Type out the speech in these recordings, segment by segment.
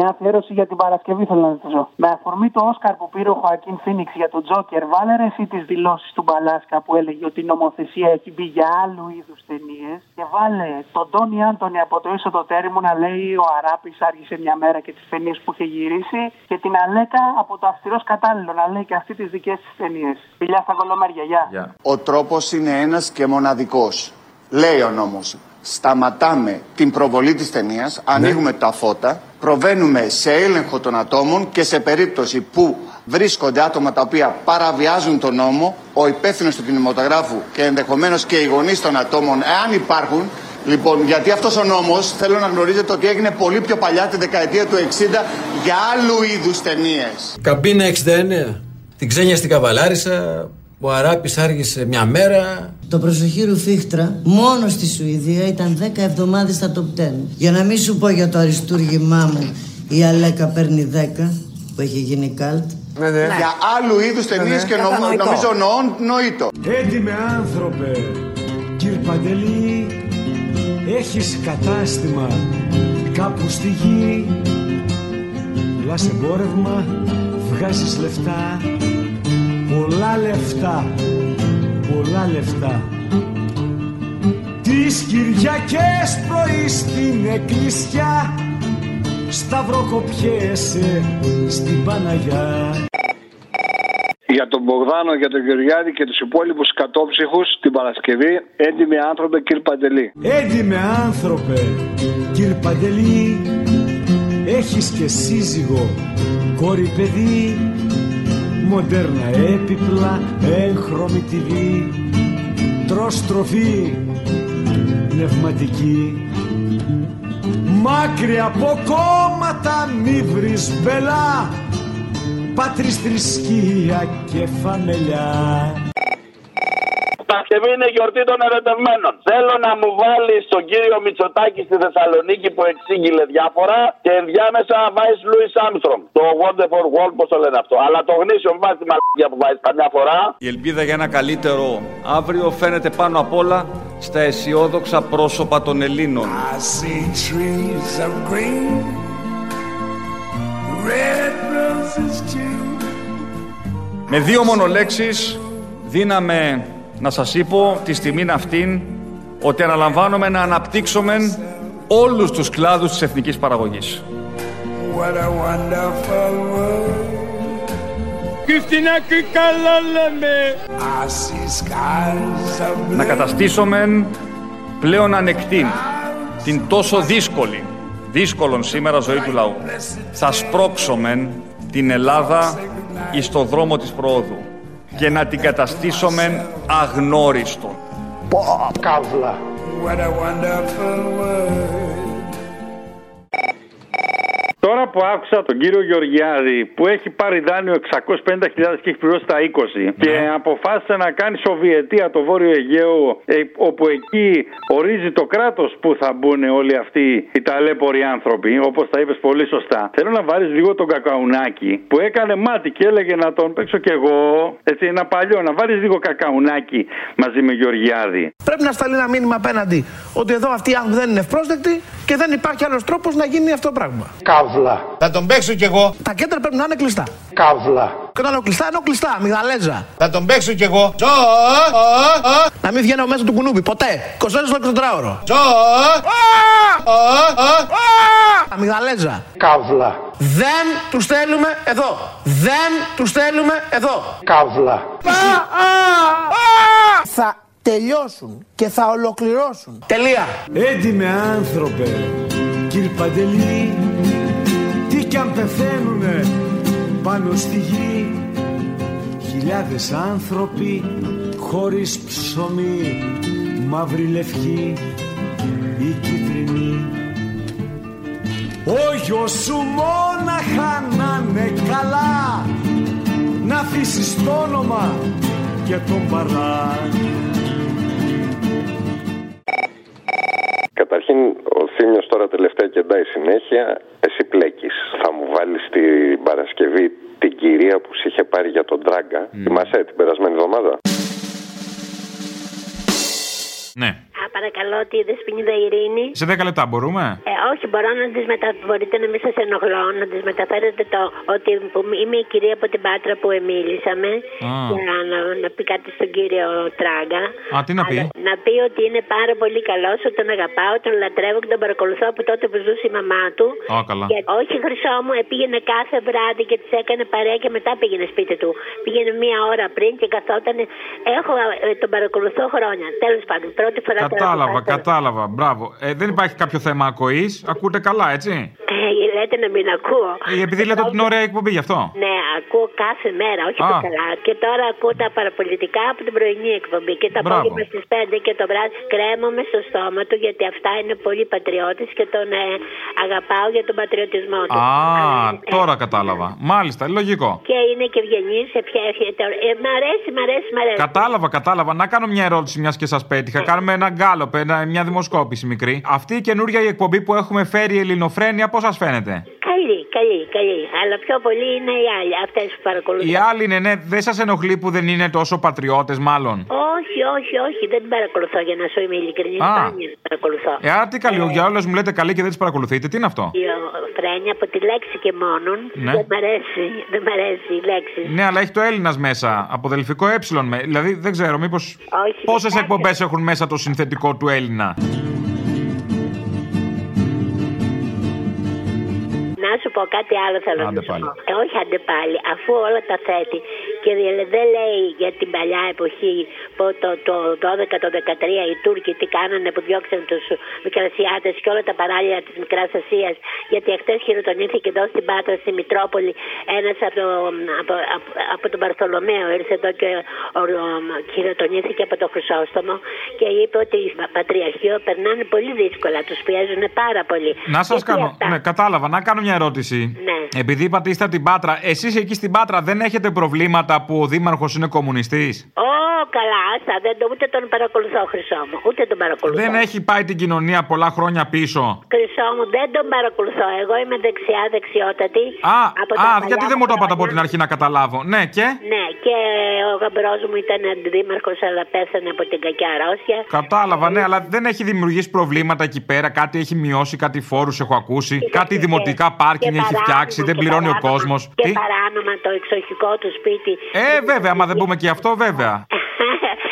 Μια αφιέρωση για την Παρασκευή θέλω να ζητήσω. Με αφορμή το Όσκαρ που πήρε ο Χωακίν Φίνιξ για τον Τζόκερ, βάλε ρε εσύ τις δηλώσεις του Μπαλάσκα που έλεγε ότι η νομοθεσία έχει μπει για άλλου είδους ταινίες. Και βάλε τον Τόνι Άντωνη από το ίσο το τέρμο να λέει ο Αράπης άργησε μια μέρα και τις ταινίες που είχε γυρίσει. Και την Αλέκα από το αυστηρός κατάλληλο να λέει και αυτή τις δικές της ταινίες. Φιλιά στα κολομέρια, γεια. Ο τρόπος είναι ένας και μοναδικός. Λέει ο νόμος. Σταματάμε την προβολή της ταινίας, ανοίγουμε τα φώτα, προβαίνουμε σε έλεγχο των ατόμων και σε περίπτωση που βρίσκονται άτομα τα οποία παραβιάζουν τον νόμο, ο υπεύθυνος του κινηματογράφου και ενδεχομένως και οι γονείς των ατόμων, εάν υπάρχουν, Λοιπόν, γιατί αυτός ο νόμος θέλω να γνωρίζετε ότι έγινε πολύ πιο παλιά τη δεκαετία του 60 για άλλου είδους ταινίες. Καμπίνα 69. Την ξένια στην Καβαλάρισα. Ο Αράπης άργησε μια μέρα. Το προσοχή ρουφίχτρα μόνος στη Σουηδία ήταν 10 εβδομάδες στα top 10. Για να μην σου πω για το αριστούργημά μου η Αλέκα παίρνει 10 που έχει γίνει καλτ. Για άλλου είδους ταινίες και νομ- νομίζω νοών νοήτο. Έντιμε άνθρωπε, κύρ Παντελή, έχεις κατάστημα κάπου στη γη. Πουλάς εμπόρευμα, βγάζεις λεφτά, πολλά λεφτά, πολλά λεφτά. Τις Κυριακές πρωί στην εκκλησιά, σταυροκοπιέσαι στην Παναγιά. Για τον Μπογδάνο, για τον Γεωργιάδη και τους υπόλοιπους κατόψυχους την Παρασκευή, έντιμοι άνθρωποι, κύριε Παντελή. Έντιμε άνθρωπε, κύρ Παντελή, έχεις και σύζυγο, κόρη παιδί, μοντέρνα έπιπλα, έγχρωμη TV, τρως τροφή, πνευματική. Μάκρυ από κόμματα μη βρεις μπελά, πάτρις θρησκεία και φαμελιά. Παρασκευή είναι γιορτή των ερωτευμένων. Θέλω να μου βάλεις τον κύριο Μητσοτάκη στη Θεσσαλονίκη που εξήγηλε διάφορα και ενδιάμεσα να βάζει Λούι Άμστρομ. Το Wonderful World, πώς το λένε αυτό. Αλλά το γνήσιο, μην βάζει τη μαλακία που βάζει καμιά φορά. Η ελπίδα για ένα καλύτερο αύριο φαίνεται πάνω απ' όλα στα αισιόδοξα πρόσωπα των Ελλήνων. I see trees of green, red roses too. Με δύο μόνο λέξεις δίναμε να σας είπω τη στιγμή αυτήν ότι αναλαμβάνουμε να αναπτύξουμε όλους τους κλάδους της εθνικής παραγωγής. What a wonderful world. και καλά λέμε. I see skies of Να blue. καταστήσουμε πλέον ανεκτή την τόσο δύσκολη, δύσκολον σήμερα ζωή του λαού. Θα σπρώξουμε την Ελλάδα εις το δρόμο της προόδου και να την καταστήσουμε αγνώριστον. Καύλα. What a wonderful world. Τώρα που άκουσα τον κύριο Γεωργιάδη που έχει πάρει δάνειο 650.000 και έχει πληρώσει τα 20 και αποφάσισε να κάνει Σοβιετία το Βόρειο Αιγαίο ε, όπου εκεί ορίζει το κράτος που θα μπουν όλοι αυτοί οι ταλέποροι άνθρωποι όπως τα είπες πολύ σωστά. Θέλω να βάλεις λίγο τον κακαουνάκι που έκανε μάτι και έλεγε να τον παίξω κι εγώ έτσι ένα παλιό να βάλεις λίγο κακαουνάκι μαζί με Γεωργιάδη. Πρέπει να σταλεί ένα μήνυμα απέναντι ότι εδώ αυτοί οι άνθρωποι δεν είναι ευπρόσδεκτοι και δεν υπάρχει άλλος τρόπος να γίνει αυτό το πράγμα. Καύλα. Θα τον παίξω κι εγώ. Τα κέντρα πρέπει να είναι κλειστά. Καύλα. Και όταν είναι κλειστά, είναι κλειστά, μυγδαλέζα. Θα τον παίξω κι εγώ. Να μην βγαίνω μέσα του κουνούπι, ποτέ. 24 στο 24ωρο. Αμυγδαλέζα. Καύλα. Δεν τους στέλνουμε εδώ. Δεν τους στέλνουμε εδώ. Καύλα. Θα τελειώσουν και θα ολοκληρώσουν. Τελεία. Έντιμε άνθρωπε, κύρ Παντελή, τι κι αν πεθαίνουνε πάνω στη γη. Χιλιάδες άνθρωποι χωρίς ψωμί, μαύρη λευκή ή κίτρινη. Ο γιος σου μόναχα να είναι καλά, να αφήσεις το όνομα και τον παρά. Καταρχήν, ο Θήμιος τώρα τελευταία κεντάει συνέχεια. Εσύ πλέκεις. Θα μου βάλεις την Παρασκευή την κυρία που σε είχε πάρει για τον Τράγκα. Θυμάσαι την περασμένη εβδομάδα; Ναι. Από παρακαλώ τη Δεσποινίδα Ειρήνη; Σε 10 λεπτά μπορούμε; Ε, όχι, μπορώ να τις μετα... μπορείτε να μην σας ενοχλώ, να τις μεταφέρετε το ότι που είμαι η κυρία από την Πάτρα που εμίλησαμε. Α. Για να, να πει κάτι στον κύριο Τράγκα. Α, τι να πει; Αλλά να πει ότι είναι πάρα πολύ καλός, ότι τον αγαπάω, τον λατρεύω και τον παρακολουθώ από τότε που ζούσε η μαμά του. Ω, καλά. Και όχι χρυσό μου, ε, πήγαινε κάθε βράδυ και τη έκανε παρέα και μετά πήγαινε σπίτι του. Πήγαινε μία ώρα πριν και καθόταν. Έχω, ε, τον παρακολουθώ χρόνια. Τέλος πάντων, πρώτη φορά τον Κατάλαβα, άκουσα. κατάλαβα. Μπράβο. Ε, δεν υπάρχει κάποιο θέμα ακοής. Ακούτε καλά, έτσι; Ε, λέτε να μην ακούω. Ε, επειδή λέτε ότι είναι ωραία εκπομπή γι' αυτό. Ναι, ακούω κάθε μέρα, όχι Α. το καλά. Και τώρα ακούω τα παραπολιτικά από την πρωινή εκπομπή. Και το Μπράβο. απόγευμα στις 5 και το βράδυ κρέμομαι στο στόμα του γιατί αυτά είναι πολύ πατριώτη και τον ε, αγαπάω για τον πατριωτισμό του. Α, τώρα κατάλαβα. Μάλιστα, λογικό. Και είναι και ευγενής, σε ποια ε, Μ' αρέσει, μ' αρέσει, μ' αρέσει. Κατάλαβα, κατάλαβα. Να κάνω μια ερώτηση, μιας και σας πέτυχα. Κάνουμε ένα γκάλοπ, ένα- μια δημοσκόπηση μικρή. Αυτή η καινούργια η εκπομπή που έχουμε φέρει ελληνοφρένεια, πώς σας φαίνεται; Καλή, καλή, καλή. Αλλά πιο πολύ είναι οι άλλοι, αυτές που παρακολουθούν. Οι άλλοι είναι, ναι, δεν σας ενοχλεί που δεν είναι τόσο πατριώτες, μάλλον; Όχι, όχι, όχι, δεν την παρακολουθώ για να σου είμαι ειλικρινή. Α. Σπάνια την παρακολουθώ. Ε, άρα τι καλή, για όλε μου λέτε καλή και δεν τις παρακολουθείτε, τι είναι αυτό; Η φρένια από τη λέξη και μόνον. Ναι. Δεν μ' αρέσει, δεν μ' αρέσει η λέξη. Ναι, αλλά έχει το Έλληνας μέσα. Από δελφικό ε. με. Δηλαδή δεν ξέρω, μήπως. Όχι, Πόσες κοιτάξτε. εκπομπές έχουν μέσα το συνθετικό του Έλληνα; Να σου πω κάτι άλλο θέλω Άντε να σου πάλι. πω. Ε, όχι άντε πάλι, αφού όλα τα θέτει και δε- δεν λέει για την παλιά εποχή που το, το 12, το 13 οι Τούρκοι τι κάνανε που διώξαν τους Μικρασιάτες και όλα τα παράλια της Μικράς Ασίας. Γιατί εχθές χειροτονήθηκε εδώ στην Πάτρα, στη Μητρόπολη, ένας από, το, από, από, από τον Παρθολομαίο. Ήρθε εδώ και ο, ο, χειροτονήθηκε από το Χρυσόστομο και είπε ότι οι Πατριαρχείο περνάνε πολύ δύσκολα, τους πιέζουν πάρα πολύ. Να σας Γιατί κάνω. αυτά; Ναι, κατάλαβα. Να κάνω μια ερώτηση. Ναι. Επειδή είπατε είστε από την Πάτρα, εσείς εκεί στην Πάτρα δεν έχετε προβλήματα που ο Δήμαρχος είναι κομμουνιστής. Ω, καλά, άστα, δεν το, ούτε τον παρακολουθώ, Χρυσό μου. Ούτε τον παρακολουθώ. Δεν έχει πάει την κοινωνία πολλά χρόνια πίσω. Χρυσό μου, δεν τον παρακολουθώ. Εγώ είμαι δεξιά, δεξιότατη. Α, από τα α παλιά γιατί δεν μου το είπατε από χρόνια. την αρχή να καταλάβω. Ναι, και; Ναι, και ο γαμπρός μου ήταν αντιδήμαρχος, αλλά πέθανε από την κακιά αρρώστια. Κατάλαβα, ναι, αλλά δεν έχει δημιουργήσει προβλήματα εκεί πέρα. Κάτι έχει μειώσει, κάτι φόρους έχω ακούσει. Κάτι δημοτικά πάρκινγκ έχει φτιάξει, δεν πληρώνει ο κόσμος. Και παράνομα το εξοχικό του σπίτι. Ε, βέβαια, άμα δεν πούμε και αυτό, βέβαια.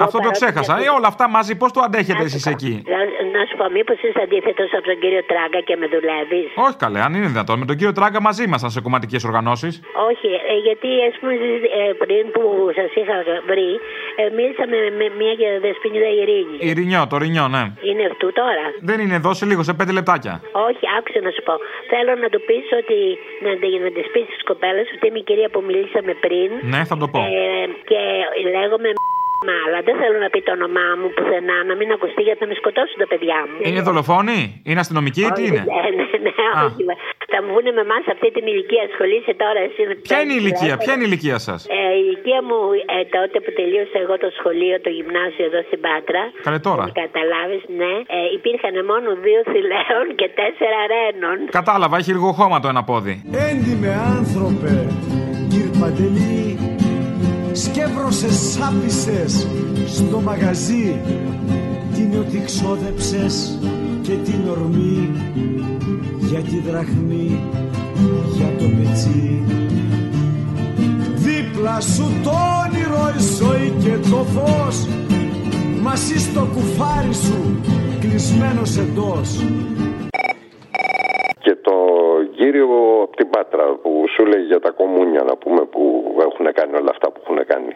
Αυτό το ξέχασα. Ε, όλα αυτά μαζί, πώς το αντέχετε εσείς εκεί; Να, να σου πω, μήπως είσαι αντίθετος από τον κύριο Τράγκα και με δουλεύεις; Όχι καλέ, αν είναι δυνατόν. Με τον κύριο Τράγκα μαζί ήμασταν σε κομματικές οργανώσεις. Όχι, ε, γιατί ας πούμε ε, πριν που σας είχα βρει, ε, μίλησα με, με μια και δεσποινίδα Ειρήνης. Η Ρινιό, το Ρινιό, ναι. Είναι αυτού τώρα; Δεν είναι εδώ σε λίγο, σε πέντε λεπτάκια. Όχι, άκουσα να σου πω. Θέλω να του πεις ότι. να, να της πεις στις κοπέλες ότι είμαι η κυρία που μιλήσαμε πριν. Ναι, θα το πω. Ε, και λέγομαι Μα, αλλά δεν θέλω να πει το όνομά μου πουθενά, να μην ακουστεί γιατί θα με σκοτώσουν τα παιδιά μου. Είναι δολοφόνοι, είναι αστυνομικοί, τι Όχι, είναι; Ναι, ναι, ναι, όχι. Θα μου βγουν με εμάς αυτή την ηλικία. Ασχολείσαι τώρα εσύ με Ποια είναι η ηλικία, ποια είναι η ηλικία σας; Ε, η ηλικία μου ε, τότε που τελείωσα εγώ το σχολείο, το γυμνάσιο εδώ στην Πάτρα. Καλέ τώρα. Καταλάβεις, ναι. Ε, υπήρχαν μόνο δύο θηλαίων και τέσσερα ρένων. Κατάλαβα, έχει λίγο χώμα το ένα πόδι. Έντιμε άνθρωπε, κύρ Παντελή, σκεύρωσες σάπισες στο μαγαζί την ότι ξόδεψες και την ορμή για τη δραχμή, για το πετσί. Δίπλα σου το όνειρο η ζωή και το φως μαζί στο κουφάρι σου κλεισμένος εντός. Και το κύριο από την Πάτρα που σου λέει για τα κομμούνια να πούμε που έχουν κάνει όλα αυτά που έχουν κάνει.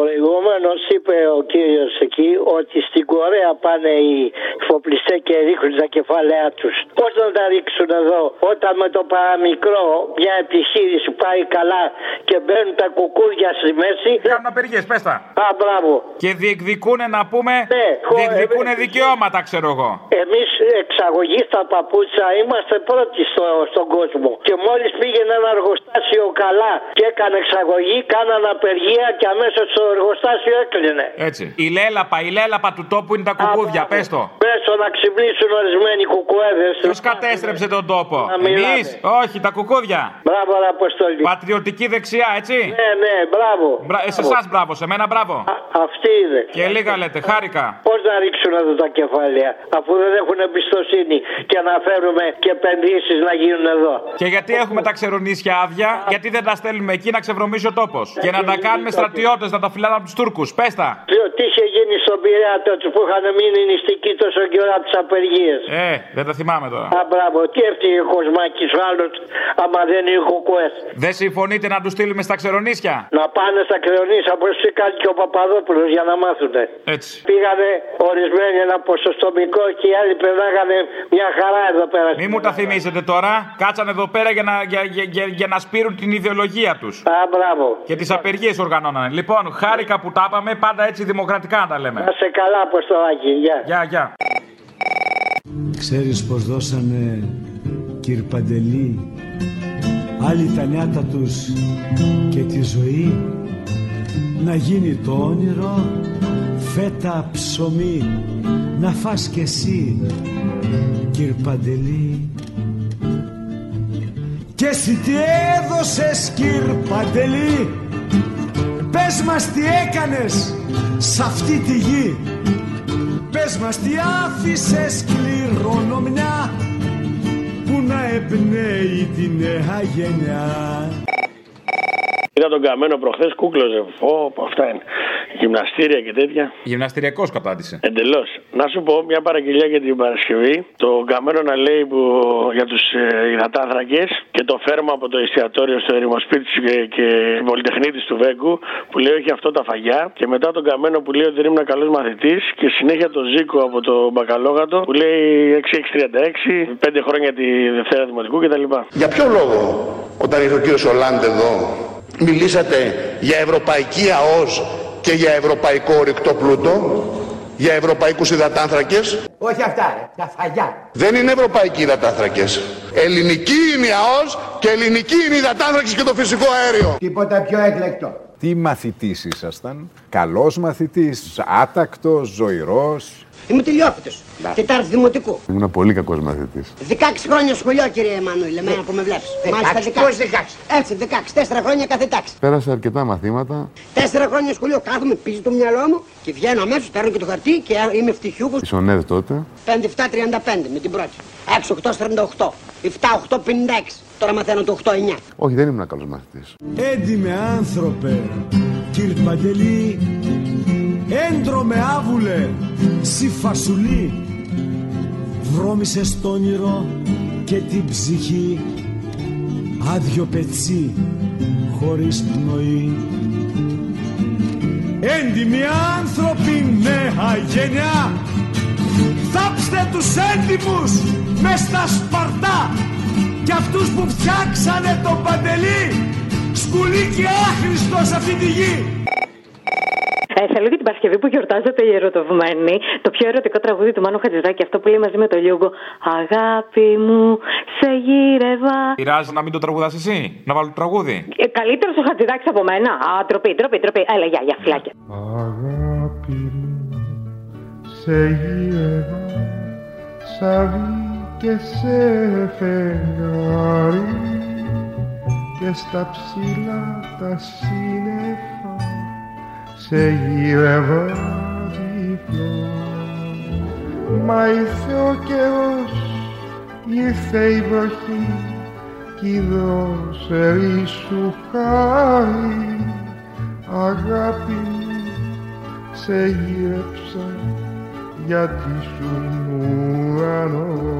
Προηγουμένω είπε ο κύριος εκεί ότι στην Κορέα πάνε οι φοπλιστές και ρίχνουν τα κεφάλαια τους. Πώς να τα ρίξουν εδώ, όταν με το παραμικρό μια επιχείρηση πάει καλά και μπαίνουν τα κουκούδια στη μέση. Κάνουν απεργίε, πες τα. Α, μπράβο. Και διεκδικούν να πούμε. Ναι, διεκδικούν δικαιώματα, ξέρω εγώ. Εμείς εξαγωγή στα παπούτσα είμαστε πρώτοι στο, στον κόσμο. Και μόλις πήγαινε ένα εργοστάσιο καλά και έκανε εξαγωγή, κάνανε απεργία και αμέσως το εργοστάσιο έκλεινε. Έτσι. Η λέλαπα, η λέλαπα του τόπου είναι τα κουκούδια, πες το. Πες όσο να ξυπνήσουν ορισμένοι κουκουέδες. Ποιος κατέστρεψε τον τόπο, Να μιλάτε. Εμείς, όχι, τα κουκούδια. Μπράβο, ρε Αποστολή. Πατριωτική δεξιά, έτσι; Ναι, ναι, μπράβο. Μπρα... Ε, σε εσά μπράβο, σε μένα μπράβο. Αυτή είναι. Και λίγα λέτε, χάρηκα. Πώς να ρίξουν εδώ τα κεφάλαια, αφού δεν έχουν εμπιστοσύνη και να φέρουμε και επενδύσεις να γίνουν εδώ. Και γιατί έχουμε τα ξερονίσια άδεια, γιατί δεν τα στέλνουμε εκεί να ξεβρωμίσει ο τόπος. Και να τα κάνουμε στρατιώτες, να τα φυλάνε από τους Τούρκους. Πες τα. Τι, τι είχε γίνει στον Πειραιά τότε που είχαν μείνει νηστικοί τόσο καιρό από τις απεργίες; Ε, δεν τα θυμάμαι τώρα. Α, μπράβο, τι έφτιαγε ο Κοσμάκης ο άλλος, άμα δεν είναι κουκουέ. Δεν συμφωνείτε να τους στείλουμε στα ξερονίσια; Να πάνε στα κρεονίσια όπω έκανε και ο Παπαδόπουλος για να μάθουνε. Έτσι. Πήγανε ορισμένοι ένα ποσοστομικό και οι άλλοι περνάγανε μια χαρά εδώ πέρα. Μη μου τα θυμίσετε τώρα. Κάτσαν εδώ πέρα για να, για, για, για, για να σπείρουν την ιδεολογία τους. Α, μπράβο. Και τις απεργίες οργανώνανε. Λοιπόν, χάρηκα που τα είπαμε, πάντα έτσι δημοκρατικά να τα λέμε. Να σε καλά, Αποστολάκη. Γεια. Γεια, γεια. Ξέρεις πως δώσανε κυρ Παντελή; Άλλοι τα νιάτα τους και τη ζωή; Να γίνει το όνειρο φέτα ψωμί να φας κι εσύ κυρ Παντελή και εσύ τι έδωσες κυρ Παντελή; Πες μας τι έκανες σ' αυτή τη γη. Πες μας τι άφησες κληρονομιά που να εμπνέει τη νέα γενιά Είδα τον καμένο προχθές, κούκλοζε. Πω, πω, αυτά είναι. Γυμναστήρια και τέτοια. Γυμναστηριακός κατάντησε. Εντελώς. Να σου πω μια παραγγελία για την Παρασκευή. Το καμένο να λέει που, για τους ε, υδατάνθρακες και το φέρμα από το εστιατόριο στο ερημοσπίτι και, και πολυτεχνίτη του Βέγκου που λέει όχι αυτό τα φαγιά. Και μετά τον καμένο που λέει ότι δεν ήμουν καλός μαθητής. Και συνέχεια το Ζήκο από το Μπακαλόγατο που λέει 6-6-36, 5 χρόνια τη Δευτέρα Δημοτικού κτλ. Για ποιο λόγο όταν ήρθε ο κύριος Ολάντ εδώ μιλήσατε για ευρωπαϊκή ΑΟΣ και για ευρωπαϊκό ορυκτό πλούτο, για ευρωπαϊκούς υδατάνθρακες. Όχι αυτά, ρε, τα φαγιά. Δεν είναι ευρωπαϊκοί υδατάνθρακες. Ελληνική είναι η ΑΟΣ και ελληνική είναι η υδατάνθρακες και το φυσικό αέριο. Τίποτα πιο έκλεκτο. Τι μαθητής ήσασταν, καλός μαθητής, άτακτος, ζωηρός; Είμαι τελειόφυτο. Τετάρτη δημοτικού. Ήμουν πολύ κακός μαθητής. 16 χρόνια σχολείο, κύριε Εμμανουήλ, εμένα που με βλέπεις. Μάλιστα 16. Πώς 16. Έτσι, 16. 4 χρόνια κάθε τάξη. Πέρασα αρκετά μαθήματα. 4 χρόνια σχολείο κάθομαι πίσω το μυαλό μου και βγαίνω αμέσως, παίρνω και το χαρτί και είμαι ευτυχιούχο. Ήσουν ΝΕΔ τότε. 57-35 με την πρώτη. 6-8-48. 7-8-56. Τώρα μαθαίνω το 8-9. Όχι, δεν ήμουν καλός μαθητής. Έντιμε άνθρωπε κυρ Παντελή έντρομε άβουλε σι φασουλή βρώμησε στο όνειρο και την ψυχή άδειο πετσί χωρίς πνοή Έντιμοι άνθρωποι νέα γενιά Θάψτε τους έντιμους μες στα σπαρτά και αυτούς που φτιάξανε τον Παντελή σκουλί και άχρηστος σε αυτή τη γη Ε, θέλω για την Παρασκευή που γιορτάζεται η ερωτευμένη, το πιο ερωτικό τραγούδι του Μάνου Χατζηδάκη, αυτό που λέει μαζί με το Λιούγκο. Αγάπη μου, σε γύρευα. Πειράζει να μην το τραγουδάς εσύ, να βάλω το τραγούδι. Ε, Καλύτερος ο Χατζηδάκης από μένα. Α, τροπή, τροπή, τροπή. Έλα, γεια, γεια, φυλάκια. Αγάπη μου, σε γύρευα σαν και σε φεγγάρι και στα ψηλά τα σύννεφα σε γύρευα τυφλό Μα ήρθε ο καιρός, ήρθε η βροχή κι η δρόσερη σου χάρη. Αγάπη μου σε γύρεψα γιατί σου ουρανός